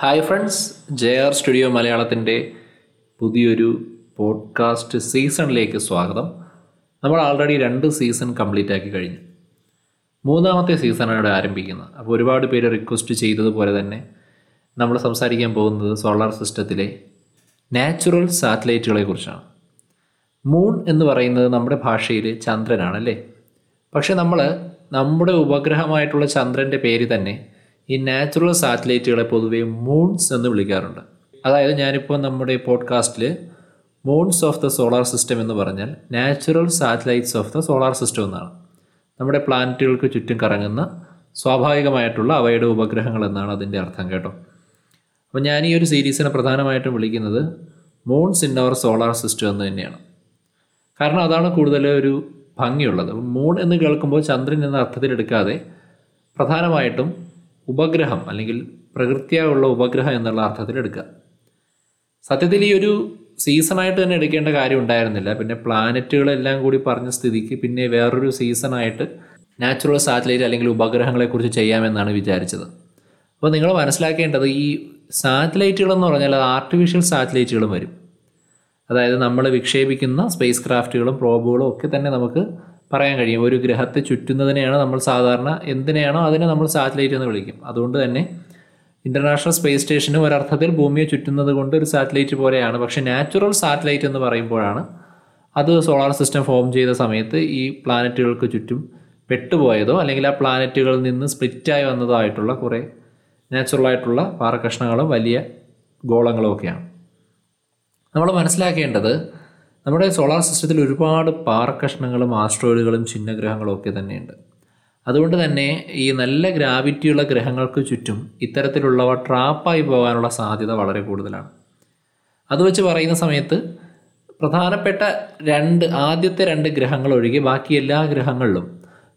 Hi friends J R studio മലയാളത്തിന്റെ പുതിയൊരു podcast സീസണിലേക്ക് സ്വാഗതം. നമ്മൾ ആൾറെഡി രണ്ട് സീസൺ കംപ്ലീറ്റ് ആക്കി കഴിഞ്ഞു. മൂന്നാമത്തെ സീസണാണ് ഇവിടെ ആരംഭിക്കുന്നത്. അപ്പോൾ ഒരുപാട് പേര് റിക്വസ്റ്റ് ചെയ്തതുപോലെ തന്നെ നമ്മൾ സംസാരിക്കാൻ പോകുന്നത് സോളാർ സിസ്റ്റത്തിലെ നാച്ചുറൽ സാറ്റലൈറ്റുകളെ കുറിച്ചാണ്. മൂൺ എന്ന് പറയുന്നത് നമ്മുടെ ഭാഷയിൽ ചന്ദ്രനാണല്ലേ പക്ഷെ നമ്മൾ നമ്മുടെ ഉപഗ്രഹമായിട്ടുള്ള ചന്ദ്രന്റെ പേര് തന്നെ ഈ നാച്ചുറൽ സാറ്റലൈറ്റുകളെ പൊതുവേ മൂൺസ് എന്ന് വിളിക്കാറുണ്ട്. അതായത് ഞാനിപ്പോൾ നമ്മുടെ പോഡ്കാസ്റ്റിൽ moons of the solar system എന്ന് പറഞ്ഞാൽ natural satellites of the solar system എന്നാണ്. നമ്മുടെ പ്ലാനറ്റുകൾക്ക് ചുറ്റും കറങ്ങുന്ന സ്വാഭാവികമായിട്ടുള്ള അവയുടെ ഉപഗ്രഹങ്ങൾ എന്നാണ് അതിന്റെ അർത്ഥം കേട്ടോ. അപ്പോൾ ഞാൻ ഈ ഒരു സീരീസിനെ പ്രധാനമായിട്ടും വിളിക്കുന്നത് moons in our solar system എന്ന് തന്നെയാണ്. കാരണം അതാണ് കൂടുതൽ ഒരു ഭംഗിയുള്ളത്. മൂൺ എന്ന് കേൾക്കുമ്പോൾ ചന്ദ്രൻ എന്ന അർത്ഥത്തിലെടുക്കാതെ പ്രധാനമായിട്ടും ഉപഗ്രഹം അല്ലെങ്കിൽ പ്രകൃതിയായുള്ള ഉപഗ്രഹം എന്നുള്ള അർത്ഥത്തിൽ എടുക്കുക. സത്യത്തിൽ ഈ ഒരു സീസണായിട്ട് തന്നെ എടുക്കേണ്ട കാര്യം ഉണ്ടായിരുന്നില്ല. പിന്നെ പ്ലാനറ്റുകളെല്ലാം കൂടി പറഞ്ഞ സ്ഥിതിക്ക് പിന്നെ വേറൊരു സീസണായിട്ട് നാച്ചുറൽ സാറ്റലൈറ്റ് അല്ലെങ്കിൽ ഉപഗ്രഹങ്ങളെക്കുറിച്ച് ചെയ്യാമെന്നാണ് വിചാരിച്ചത്. അപ്പോൾ നിങ്ങൾ മനസ്സിലാക്കേണ്ടത് ഈ സാറ്റലൈറ്റുകളെന്ന് പറഞ്ഞാൽ അത് ആർട്ടിഫിഷ്യൽ സാറ്റലൈറ്റുകളും വരും. അതായത് നമ്മൾ വിക്ഷേപിക്കുന്ന സ്പേസ് ക്രാഫ്റ്റുകളും പ്രോബുകളും ഒക്കെ തന്നെ നമുക്ക് പറയാൻ കഴിയും. ഒരു ഗ്രഹത്തെ ചുറ്റുന്നതിനെയാണ് നമ്മൾ സാധാരണ എന്തിനെയാണോ അതിനെ നമ്മൾ സാറ്റലൈറ്റ് എന്ന് വിളിക്കും. അതുകൊണ്ട് തന്നെ ഇന്റർനാഷണൽ സ്പേസ് സ്റ്റേഷനും ഒരർത്ഥത്തിൽ ഭൂമിയെ ചുറ്റുന്നത് കൊണ്ട് ഒരു സാറ്റലൈറ്റ് പോലെയാണ്. പക്ഷേ നാച്ചുറൽ സാറ്റലൈറ്റ് എന്ന് പറയുമ്പോഴാണ് അത് സോളാർ സിസ്റ്റം ഫോം ചെയ്ത സമയത്ത് ഈ പ്ലാനറ്റുകൾക്ക് ചുറ്റും പെട്ടുപോയതോ അല്ലെങ്കിൽ ആ പ്ലാനറ്റുകളിൽ നിന്ന് സ്പ്ലിറ്റായി വന്നതോ ആയിട്ടുള്ള കുറേ നാച്ചുറലായിട്ടുള്ള പാറക്കഷ്ണങ്ങളും വലിയ ഗോളങ്ങളും ഒക്കെയാണ്. നമ്മൾ മനസ്സിലാക്കേണ്ടത് നമ്മുടെ സോളാർ സിസ്റ്റത്തിൽ ഒരുപാട് പാറക്കഷ്ണങ്ങളും ആസ്ട്രോയിഡുകളും ചിഹ്നഗ്രഹങ്ങളും ഒക്കെ തന്നെയുണ്ട്. അതുകൊണ്ട് തന്നെ ഈ നല്ല ഗ്രാവിറ്റിയുള്ള ഗ്രഹങ്ങൾക്ക് ചുറ്റും ഇത്തരത്തിലുള്ളവ ട്രാപ്പായി പോകാനുള്ള സാധ്യത വളരെ കൂടുതലാണ്. അത് വെച്ച് പറയുന്ന സമയത്ത് പ്രധാനപ്പെട്ട രണ്ട് ആദ്യത്തെ രണ്ട് ഗ്രഹങ്ങൾ ഒഴികെ ബാക്കി എല്ലാ ഗ്രഹങ്ങളിലും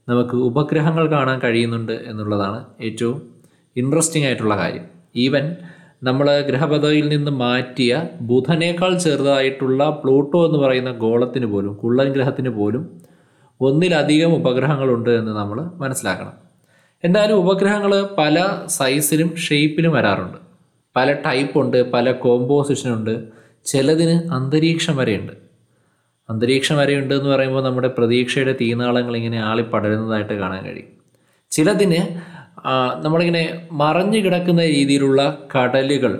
നമുക്ക് ഉപഗ്രഹങ്ങൾ കാണാൻ കഴിയുന്നുണ്ട് എന്നുള്ളതാണ് ഏറ്റവും ഇൻട്രസ്റ്റിംഗ് ആയിട്ടുള്ള കാര്യം. ഈവൻ നമ്മൾ ഗ്രഹപഥയിൽ നിന്ന് മാറ്റിയ ബുധനേക്കാൾ ചെറുതായിട്ടുള്ള പ്ലൂട്ടോ എന്ന് പറയുന്ന ഗോളത്തിന് പോലും കുള്ളൻ ഗ്രഹത്തിന് പോലും ഒന്നിലധികം ഉപഗ്രഹങ്ങളുണ്ട് എന്ന് നമ്മൾ മനസ്സിലാക്കണം. എന്തായാലും ഉപഗ്രഹങ്ങൾ പല സൈസിലും ഷേപ്പിലും വരാറുണ്ട്. പല ടൈപ്പ് ഉണ്ട് പല കോമ്പോസിഷനുണ്ട് ചിലതിന് അന്തരീക്ഷം വരെയുണ്ട്. അന്തരീക്ഷം വരെയുണ്ട് എന്ന് പറയുമ്പോൾ നമ്മുടെ പ്രതീക്ഷയുടെ തീനാളങ്ങൾ ഇങ്ങനെ ആളി പടരുന്നതായിട്ട് കാണാൻ കഴിയും. ചിലതിന് നമ്മളിങ്ങനെ മറഞ്ഞു കിടക്കുന്ന രീതിയിലുള്ള കടലുകൾ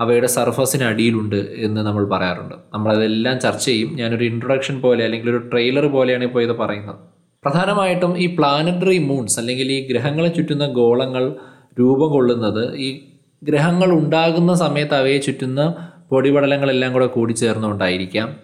അവയുടെ സർഫസിന് അടിയിലുണ്ട് എന്ന് നമ്മൾ പറയാറുണ്ട്. നമ്മളതെല്ലാം ചർച്ച ചെയ്യും. ഞാനൊരു ഇൻട്രൊഡക്ഷൻ പോലെ അല്ലെങ്കിൽ ഒരു ട്രെയിലർ പോലെയാണ് ഇപ്പോൾ ഇത് പറയുന്നത്. പ്രധാനമായിട്ടും ഈ പ്ലാനറ്ററി മൂൺസ് അല്ലെങ്കിൽ ഈ ഗ്രഹങ്ങളെ ചുറ്റുന്ന ഗോളങ്ങൾ രൂപം കൊള്ളുന്നത് ഈ ഗ്രഹങ്ങൾ ഉണ്ടാകുന്ന സമയത്ത് അവയെ ചുറ്റുന്ന പൊടിപടലങ്ങളെല്ലാം കൂടെ കൂടിച്ചേർന്നുകൊണ്ടായിരിക്കാം.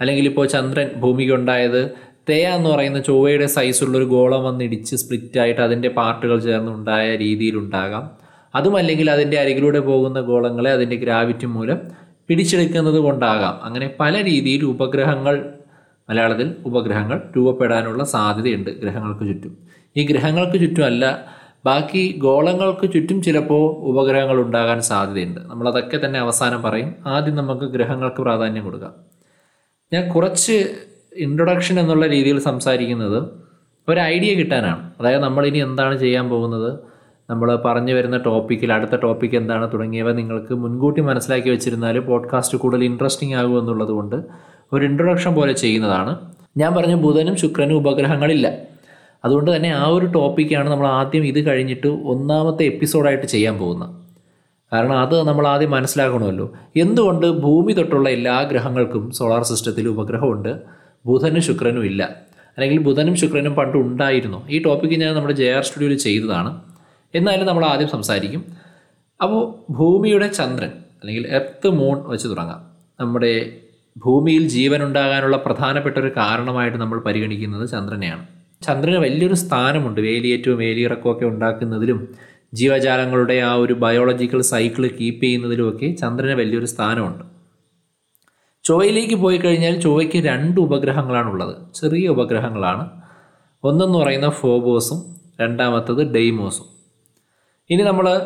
അല്ലെങ്കിൽ ഇപ്പോൾ ചന്ദ്രൻ ഭൂമിക്കുണ്ടായത് തേയ എന്ന് പറയുന്ന ചൊവ്വയുടെ സൈസുള്ളൊരു ഗോളം വന്നിടിച്ച് സ്പ്ലിറ്റായിട്ട് അതിന്റെ പാർട്ടുകൾ ചേർന്നുണ്ടായ രീതിയിലുണ്ടാകാം. അതുമല്ലെങ്കിൽ അതിന്റെ അരികിലൂടെ പോകുന്ന ഗോളങ്ങളെ അതിന്റെ ഗ്രാവിറ്റി മൂലം പിടിച്ചെടുക്കുന്നത് കൊണ്ടാകാം. അങ്ങനെ പല രീതിയിൽ ഉപഗ്രഹങ്ങൾ മലയാളത്തിൽ ഉപഗ്രഹങ്ങൾ രൂപപ്പെടാനുള്ള സാധ്യതയുണ്ട് ഗ്രഹങ്ങൾക്ക് ചുറ്റും. ഈ ഗ്രഹങ്ങൾക്ക് ചുറ്റും അല്ല ബാക്കി ഗോളങ്ങൾക്ക് ചുറ്റും ചിലപ്പോൾ ഉപഗ്രഹങ്ങൾ ഉണ്ടാകാൻ സാധ്യതയുണ്ട്. നമ്മളതൊക്കെ തന്നെ അവസാനം പറയും. ആദ്യം നമുക്ക് ഗ്രഹങ്ങൾക്ക് പ്രാധാന്യം കൊടുക്കാം. ഞാൻ കുറച്ച് ഇൻട്രൊഡക്ഷൻ എന്നുള്ള രീതിയിൽ സംസാരിക്കുന്നത് ഒരു ഐഡിയ കിട്ടാനാണ്. അതായത് നമ്മൾ ഇനി എന്താണ് ചെയ്യാൻ പോകുന്നത്? നമ്മൾ പറഞ്ഞു വരുന്ന ടോപ്പിക്കിൽ അടുത്ത ടോപ്പിക്ക് എന്താണ് തുടങ്ങിയവ നിങ്ങൾക്ക് മുൻകൂട്ടി മനസ്സിലാക്കി വെച്ചിരുന്നാൽ പോഡ്കാസ്റ്റ് കൂടുതൽ ഇൻട്രസ്റ്റിംഗ് ആകും എന്നുള്ളത് കൊണ്ട് ഒരു ഇൻട്രൊഡക്ഷൻ പോലെ ചെയ്യുന്നതാണ്. ഞാൻ പറഞ്ഞ ബുധനും ശുക്രനും ഉപഗ്രഹങ്ങളില്ല. അതുകൊണ്ട് തന്നെ ആ ഒരു ടോപ്പിക്കാണ് നമ്മൾ ആദ്യം ഇത് കഴിഞ്ഞിട്ട് ഒന്നാമത്തെ എപ്പിസോഡായിട്ട് ചെയ്യാൻ പോകുന്നത്. കാരണം അത് നമ്മൾ ആദ്യം മനസ്സിലാക്കണമല്ലോ. എന്തുകൊണ്ട് ഭൂമി തൊട്ടുള്ള എല്ലാ ഗ്രഹങ്ങൾക്കും സോളാർ സിസ്റ്റത്തിൽ ഉപഗ്രഹമുണ്ട്? ബുധനും ശുക്രനും ഇല്ല. അല്ലെങ്കിൽ ബുധനും ശുക്രനും പണ്ട് ഉണ്ടായിരുന്നു. ഈ ടോപ്പിക്ക് ഞാൻ നമ്മുടെ ജെ ആർ സ്റ്റുഡിയോയിൽ ചെയ്തതാണ്. എന്നാലും നമ്മൾ ആദ്യം സംസാരിക്കും. അപ്പോൾ ഭൂമിയുടെ ചന്ദ്രൻ അല്ലെങ്കിൽ എർത്ത് മൂൺ വെച്ച് തുടങ്ങാം. നമ്മുടെ ഭൂമിയിൽ ജീവൻ ഉണ്ടാകാനുള്ള പ്രധാനപ്പെട്ട ഒരു കാരണമായിട്ട് നമ്മൾ പരിഗണിക്കുന്നത് ചന്ദ്രനെയാണ്. ചന്ദ്രന് വലിയൊരു സ്ഥാനമുണ്ട്. വേലിയേറ്റവും വേലിയിറക്കവും ഉണ്ടാക്കുന്നതിലും ജീവജാലങ്ങളുടെ ആ ഒരു ബയോളജിക്കൽ സൈക്കിൾ കീപ്പ് ചെയ്യുന്നതിലുമൊക്കെ ചന്ദ്രന് വലിയൊരു സ്ഥാനമുണ്ട്. ചൊവ്വയിലേക്ക് പോയി കഴിഞ്ഞാൽ ചൊവ്വയ്ക്ക് രണ്ട് ഉപഗ്രഹങ്ങളാണുള്ളത്. ചെറിയ ഉപഗ്രഹങ്ങളാണ്. ഒന്നെന്ന് പറയുന്ന ഫോബോസും രണ്ടാമത്തത് ഡെയ്മോസും. ഇനി നമ്മൾ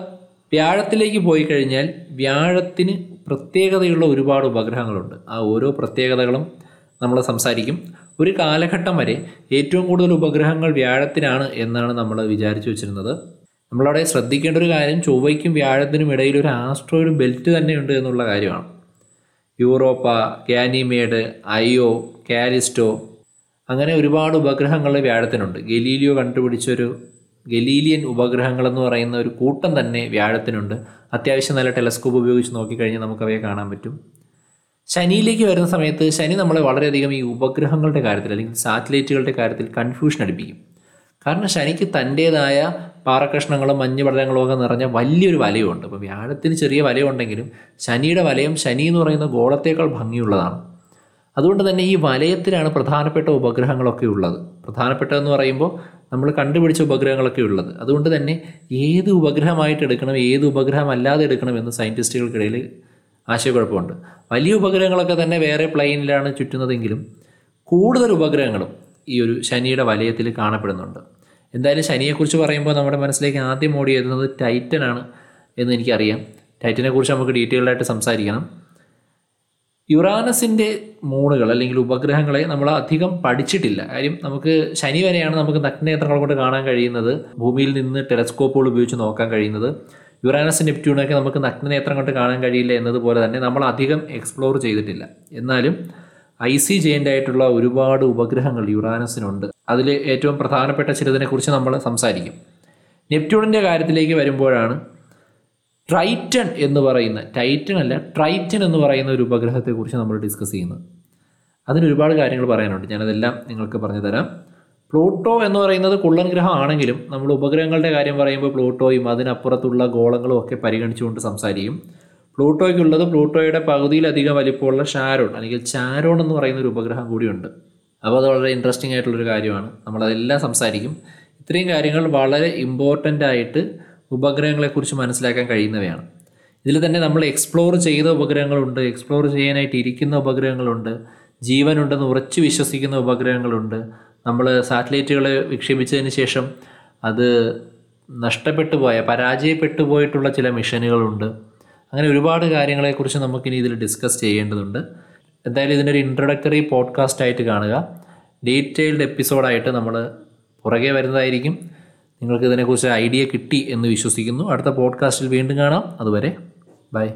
വ്യാഴത്തിലേക്ക് പോയി കഴിഞ്ഞാൽ വ്യാഴത്തിന് പ്രത്യേകതയുള്ള ഒരുപാട് ഉപഗ്രഹങ്ങളുണ്ട്. ആ ഓരോ പ്രത്യേകതകളും നമ്മൾ സംസാരിക്കും. ഒരു കാലഘട്ടം വരെ ഏറ്റവും കൂടുതൽ ഉപഗ്രഹങ്ങൾ വ്യാഴത്തിനാണ് എന്നാണ് നമ്മൾ വിചാരിച്ചു വെച്ചിരുന്നത്. നമ്മളവിടെ ശ്രദ്ധിക്കേണ്ട ഒരു കാര്യം ചൊവ്വയ്ക്കും വ്യാഴത്തിനും ഇടയിൽ ഒരു ആസ്ട്രോയിഡ് ബെൽറ്റ് തന്നെയുണ്ട് എന്നുള്ള കാര്യമാണ്. യൂറോപ്പ ഗാനിമേഡ് അയോ കാരിസ്റ്റോ അങ്ങനെ ഒരുപാട് ഉപഗ്രഹങ്ങൾ വ്യാഴത്തിനുണ്ട്. ഗലീലിയോ കണ്ടുപിടിച്ചൊരു ഗലീലിയൻ ഉപഗ്രഹങ്ങളെന്ന് പറയുന്ന ഒരു കൂട്ടം തന്നെ വ്യാഴത്തിനുണ്ട്. അത്യാവശ്യം നല്ല ടെലസ്കോപ്പ് ഉപയോഗിച്ച് നോക്കിക്കഴിഞ്ഞാൽ നമുക്കവയെ കാണാൻ പറ്റും. ശനിയിലേക്ക് വരുന്ന സമയത്ത് ശനി നമ്മളെ വളരെയധികം ഈ ഉപഗ്രഹങ്ങളുടെ കാര്യത്തിൽ അല്ലെങ്കിൽ സാറ്റലൈറ്റുകളുടെ കാര്യത്തിൽ കൺഫ്യൂഷൻ അടിപ്പിക്കും. കാരണം ശനിക്ക് തന്റേതായ പാറക്കഷ്ണങ്ങളും മഞ്ഞ് പടലങ്ങളും ഒക്കെ നിറഞ്ഞ വലിയൊരു വലയമുണ്ട് അപ്പോൾ വ്യാഴത്തിന് ചെറിയ വലയുണ്ടെങ്കിലും ശനിയുടെ വലയം ശനി എന്ന് പറയുന്ന ഗോളത്തേക്കാൾ ഭംഗിയുള്ളതാണ്. അതുകൊണ്ട് തന്നെ ഈ വലയത്തിലാണ് പ്രധാനപ്പെട്ട ഉപഗ്രഹങ്ങളൊക്കെ ഉള്ളത്. പ്രധാനപ്പെട്ടതെന്ന് പറയുമ്പോൾ നമ്മൾ കണ്ടുപിടിച്ച ഉപഗ്രഹങ്ങളൊക്കെ ഉള്ളത്. അതുകൊണ്ട് തന്നെ ഏത് ഉപഗ്രഹമായിട്ട് എടുക്കണം ഏത് ഉപഗ്രഹം അല്ലാതെ എടുക്കണം എന്ന് സയന്റിസ്റ്റുകൾക്കിടയിൽ ആശയക്കുഴപ്പമുണ്ട്. വലിയ ഉപഗ്രഹങ്ങളൊക്കെ തന്നെ വേറെ പ്ലെയിനിലാണ് ചുറ്റുന്നതെങ്കിലും കൂടുതൽ ഉപഗ്രഹങ്ങളും ഈ ഒരു ശനിയുടെ വലയത്തിൽ കാണപ്പെടുന്നുണ്ട്. എന്തായാലും ശനിയെക്കുറിച്ച് പറയുമ്പോൾ നമ്മുടെ മനസ്സിലേക്ക് ആദ്യം ഓടി വരുന്നത് ആണ് എന്ന് എനിക്കറിയാം. ടൈറ്റനെ കുറിച്ച് നമുക്ക് ഡീറ്റെയിൽഡായിട്ട് സംസാരിക്കണം. യുറാനസിന്റെ മൂണുകൾ അല്ലെങ്കിൽ ഉപഗ്രഹങ്ങളെ നമ്മൾ അധികം പഠിച്ചിട്ടില്ല. കാര്യം നമുക്ക് ശനി വരെയാണ് നമുക്ക് നഗ്നേത്രങ്ങൾ കൊണ്ട് കാണാൻ കഴിയുന്നത്. ഭൂമിയിൽ നിന്ന് ടെലസ്കോപ്പുകൾ ഉപയോഗിച്ച് നോക്കാൻ കഴിയുന്നത്. യുറാനസ് നെപ്റ്റ്യൂണൊക്കെ നമുക്ക് നഗ്നനേത്രം കൊണ്ട് കാണാൻ കഴിയില്ല എന്നതുപോലെ തന്നെ നമ്മൾ അധികം എക്സ്പ്ലോർ ചെയ്തിട്ടില്ല. എന്നാലും ഐ സി ജെയിന്റ് ആയിട്ടുള്ള ഒരുപാട് ഉപഗ്രഹങ്ങൾ യുറാനസിനുണ്ട്. അതിൽ ഏറ്റവും പ്രധാനപ്പെട്ട ചിലതിനെക്കുറിച്ച് നമ്മൾ സംസാരിക്കും. നെപ്റ്റ്യൂണിന്റെ കാര്യത്തിലേക്ക് വരുമ്പോഴാണ് ട്രൈറ്റൺ എന്ന് പറയുന്ന ടൈറ്റൺ അല്ല ട്രൈറ്റൺ എന്ന് പറയുന്ന ഒരു ഉപഗ്രഹത്തെക്കുറിച്ച് നമ്മൾ ഡിസ്കസ് ചെയ്യുന്നത്. അതിന് ഒരുപാട് കാര്യങ്ങൾ പറയാനുണ്ട്. ഞാനതെല്ലാം നിങ്ങൾക്ക് പറഞ്ഞു തരാം. പ്ലൂട്ടോ എന്ന് പറയുന്നത് കുള്ളൻ ഗ്രഹമാണെങ്കിലും നമ്മൾ ഉപഗ്രഹങ്ങളുടെ കാര്യം പറയുമ്പോൾ പ്ലൂട്ടോയും അതിനപ്പുറത്തുള്ള ഗോളങ്ങളും ഒക്കെ പരിഗണിച്ചുകൊണ്ട് സംസാരിക്കും. പ്ലൂട്ടോയ്ക്കുള്ളത് പ്ലൂട്ടോയുടെ പകുതിയിലധികം വലിപ്പമുള്ള ഷാരോൺ അല്ലെങ്കിൽ ചാരോൺ എന്ന് പറയുന്ന ഒരു ഉപഗ്രഹം കൂടിയുണ്ട്. അപ്പോൾ അത് വളരെ ഇൻട്രസ്റ്റിംഗ് ആയിട്ടുള്ളൊരു കാര്യമാണ്. നമ്മളതെല്ലാം സംസാരിക്കും. ഇത്രയും കാര്യങ്ങൾ വളരെ ഇമ്പോർട്ടന്റ് ആയിട്ട് ഉപഗ്രഹങ്ങളെക്കുറിച്ച് മനസ്സിലാക്കാൻ കഴിയുന്നവയാണ്. ഇതിൽ തന്നെ നമ്മൾ എക്സ്പ്ലോർ ചെയ്ത ഉപഗ്രഹങ്ങളുണ്ട് എക്സ്പ്ലോർ ചെയ്യാനായിട്ട് ഇരിക്കുന്ന ഉപഗ്രഹങ്ങളുണ്ട് ജീവനുണ്ടെന്ന് ഉറച്ചു വിശ്വസിക്കുന്ന ഉപഗ്രഹങ്ങളുണ്ട്. നമ്മൾ സാറ്റലൈറ്റുകളെ വിക്ഷേപിച്ചതിന് ശേഷം അത് നഷ്ടപ്പെട്ടു പോയ പരാജയപ്പെട്ടു പോയിട്ടുള്ള ചില മിഷനുകളുണ്ട്. അങ്ങനെ ഒരുപാട് കാര്യങ്ങളെക്കുറിച്ച് നമുക്കിനി ഇതിൽ ഡിസ്കസ് ചെയ്യേണ്ടതുണ്ട്. എന്തായാലും ഇതിന്റെ ഒരു ഇൻട്രൊഡക്ടറി പോഡ്കാസ്റ്റ് ആയിട്ട് കാണുക. ഡീറ്റെയിൽഡ് എപ്പിസോഡായിട്ട് നമ്മൾ പുറകെ വരുന്നതായിരിക്കും. നിങ്ങൾക്ക് ഇതിനെക്കുറിച്ച് ഐഡിയ കിട്ടി എന്ന് വിശ്വസിക്കുന്നു. അടുത്ത പോഡ്കാസ്റ്റിൽ വീണ്ടും കാണാം. അതുവരെ ബൈ